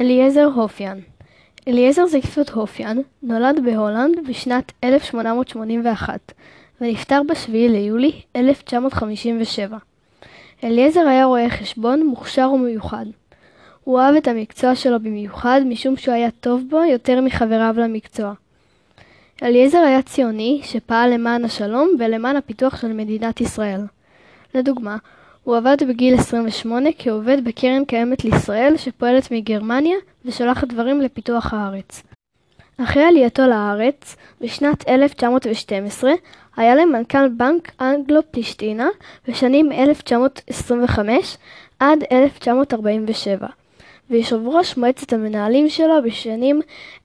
אליעזר הופיאן אליעזר זיגפריד הופיאן נולד בהולנד בשנת 1881 ונפטר ב-7 ליולי 1957. אליעזר היה רואה חשבון מוכשר ומיוחד. הוא אהב את המקצוע שלו במיוחד משום שהוא היה טוב בו יותר מחבריו למקצוע. אליעזר היה ציוני שפעל למען השלום ולמען הפיתוח של מדינת ישראל. לדוגמה, הוא עבד בגיל 28 כעובד בקרן קיימת לישראל שפועלת מגרמניה ושולחת דברים לפיתוח הארץ. אחרי עלייתו לארץ, בשנת 1912, היה למנכ"ל בנק אנגלו-פלישתינה בשנים 1925 עד 1947, ויושב ראש מועצת המנהלים שלו בשנים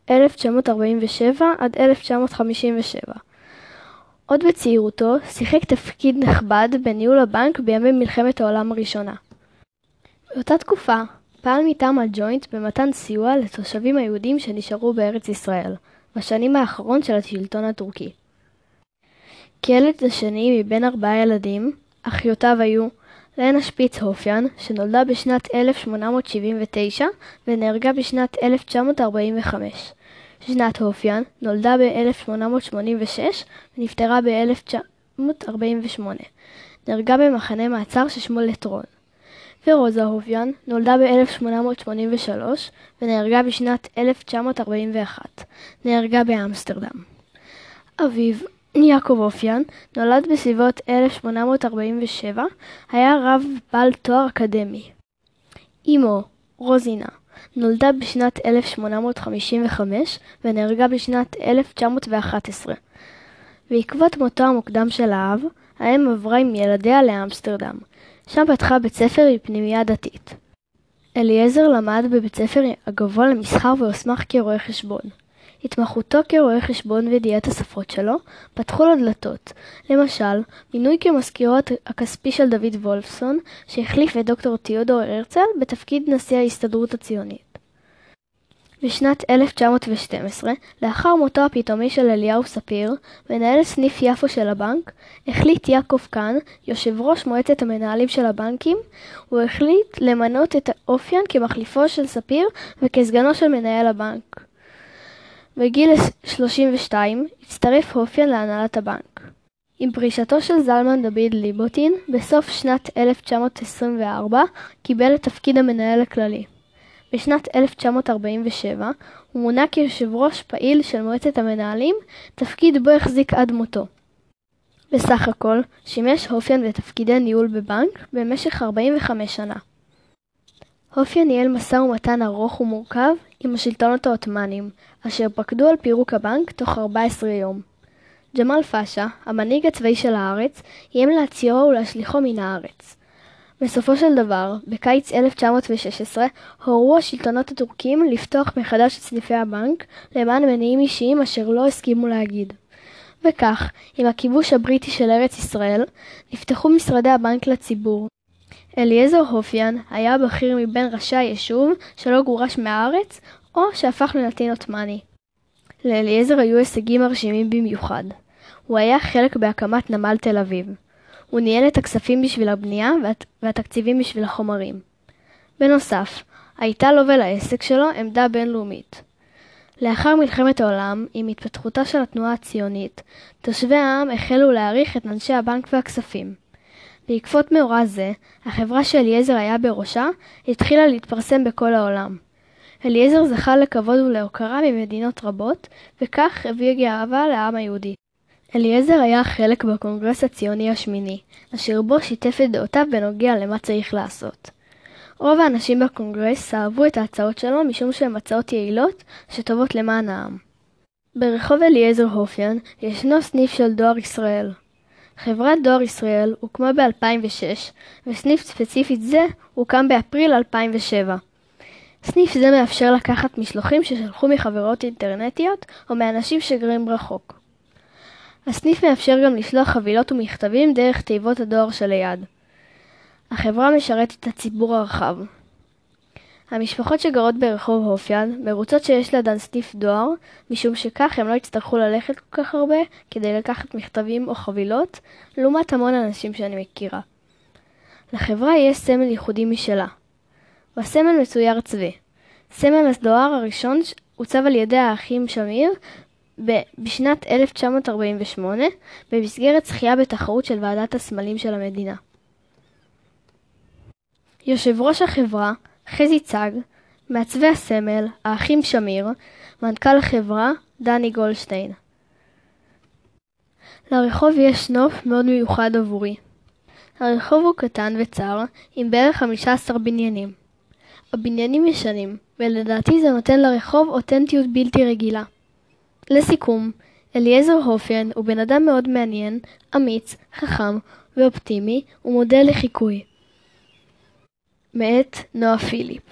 1947 עד 1957. עוד בצעירותו שיחק תפקיד נכבד בניהול הבנק בימי מלחמת העולם הראשונה. באותה תקופה פעל מטעם הג'וינט במתן סיוע לתושבים היהודים שנשארו בארץ ישראל, בשנים האחרון של השלטון הטורקי. כילד השני מבין ארבעה ילדים, אחיותיו היו לנה שפיץ הופיאן, שנולדה בשנת 1879 ונהרגה בשנת 1945. שנת הופיאן נולדה ב-1886 ונפטרה ב-1948. נהרגה במחנה מעצר ששמו לטרון. ורוזה הופיאן נולדה ב-1883 ונהרגה בשנת 1941. נהרגה באמסטרדם. אביו, יעקב אופיאן, נולד בסביבות 1847, היה רב בעל תואר אקדמי. אמו, רוזינה, נולדה בשנת 1855 ונהרגה בשנת 1911. בעקבות מותו המוקדם של האב, האם עברה עם ילדיה לאמסטרדם. שם פתחה בית ספר עם פנימייה דתית. אליעזר למד בבית ספר הגבוה למסחר והוסמך כרואה חשבון. התמחותו כרואה חשבון וידיעת השפות שלו פתחו לו דלתות, למשל, מינוי כמזכירו הכספי של דוד וולפסון, שהחליף את דוקטור תיאודור הרצל בתפקיד נשיא ההסתדרות הציונית. בשנת 1912, לאחר מותו הפתאומי של אליהו ספיר, מנהל סניף יפו של הבנק, החליט יעקב קאן, יושב ראש מועצת המנהלים של הבנקים, הוא החליט למנות את אופיין כמחליפו של ספיר וכסגנו של מנהל הבנק. בגיל 32 הצטרף הופיין להנהלת הבנק. עם פרישתו של זלמן דוד ליבוטין, בסוף שנת 1924 קיבל את תפקיד המנהל הכללי. בשנת 1947 הוא מונה כיושב ראש פעיל של מועצת המנהלים, תפקיד בו החזיק עד מותו. בסך הכל שימש הופיין בתפקידי ניהול בבנק במשך 45 שנה. הופיין ניהל משא ומתן ארוך ומורכב עם השלטונות העות'מאנים, אשר פקדו על פירוק הבנק תוך 14 יום. ג'מאל פאשה, המנהיג הצבאי של הארץ, איים להצירו ולהשליכו מן הארץ. בסופו של דבר, בקיץ 1916, הורו השלטונות הטורקים לפתוח מחדש את סניפי הבנק למען מניעים אישיים אשר לא הסכימו להגיד. וכך, עם הכיבוש הבריטי של ארץ ישראל, נפתחו משרדי הבנק לציבור. אליעזר הופיאן היה בכיר מבין ראשי היישוב שלא גורש מהארץ או שהפך לנתין עות'מאני. לאליעזר היו הישגים מרשימים במיוחד. הוא היה חלק בהקמת נמל תל אביב. הוא ניהל את הכספים בשביל הבנייה והת... והתקציבים בשביל החומרים. בנוסף, הייתה לו ולעסק שלו עמדה בינלאומית. לאחר מלחמת העולם, עם התפתחותה של התנועה הציונית, תושבי העם החלו להעריך את אנשי הבנק והכספים. בעקבות מאורע זה, החברה שאליעזר היה בראשה התחילה להתפרסם בכל העולם. אליעזר זכה לכבוד ולהוקרה ממדינות רבות, וכך הביא גאווה לעם היהודי. אליעזר היה חלק בקונגרס הציוני השמיני, אשר בו שיתף את דעותיו בנוגע למה צריך לעשות. רוב האנשים בקונגרס אהבו את ההצעות שלו משום שהן הצעות יעילות שטובות למען העם. ברחוב אליעזר הופיאן ישנו סניף של דואר ישראל. חברת דואר ישראל הוקמה ב-2006, וסניף ספציפית זה הוקם באפריל 2007. סניף זה מאפשר לקחת משלוחים ששלחו מחברות אינטרנטיות או מאנשים שגרים רחוק. הסניף מאפשר גם לשלוח חבילות ומכתבים דרך תיבות הדואר שליד. החברה משרתת את הציבור הרחב. המשפחות שגרות ברחוב הופיאן מרוצות שיש לידן סניף דואר, משום שכך הם לא יצטרכו ללכת כל כך הרבה כדי לקחת מכתבים או חבילות, לעומת המון אנשים שאני מכירה. לחברה יש סמל ייחודי משלה. בסמל מצויר צבי. סמל הדואר הראשון עוצב על ידי האחים שמיר בשנת 1948 במסגרת זכייה בתחרות של ועדת הסמלים של המדינה. יושב ראש החברה, חזי צג, מעצבי הסמל, האחים שמיר, מנכ"ל החברה, דני גולדשטיין. לרחוב יש נוף מאוד מיוחד עבורי. הרחוב הוא קטן וצר, עם בערך 15 בניינים. הבניינים ישנים, ולדעתי זה נותן לרחוב אותנטיות בלתי רגילה. לסיכום, אליעזר הופיין הוא בן אדם מאוד מעניין, אמיץ, חכם ואופטימי, ומודל לחיקוי. מאת נועה פיליפ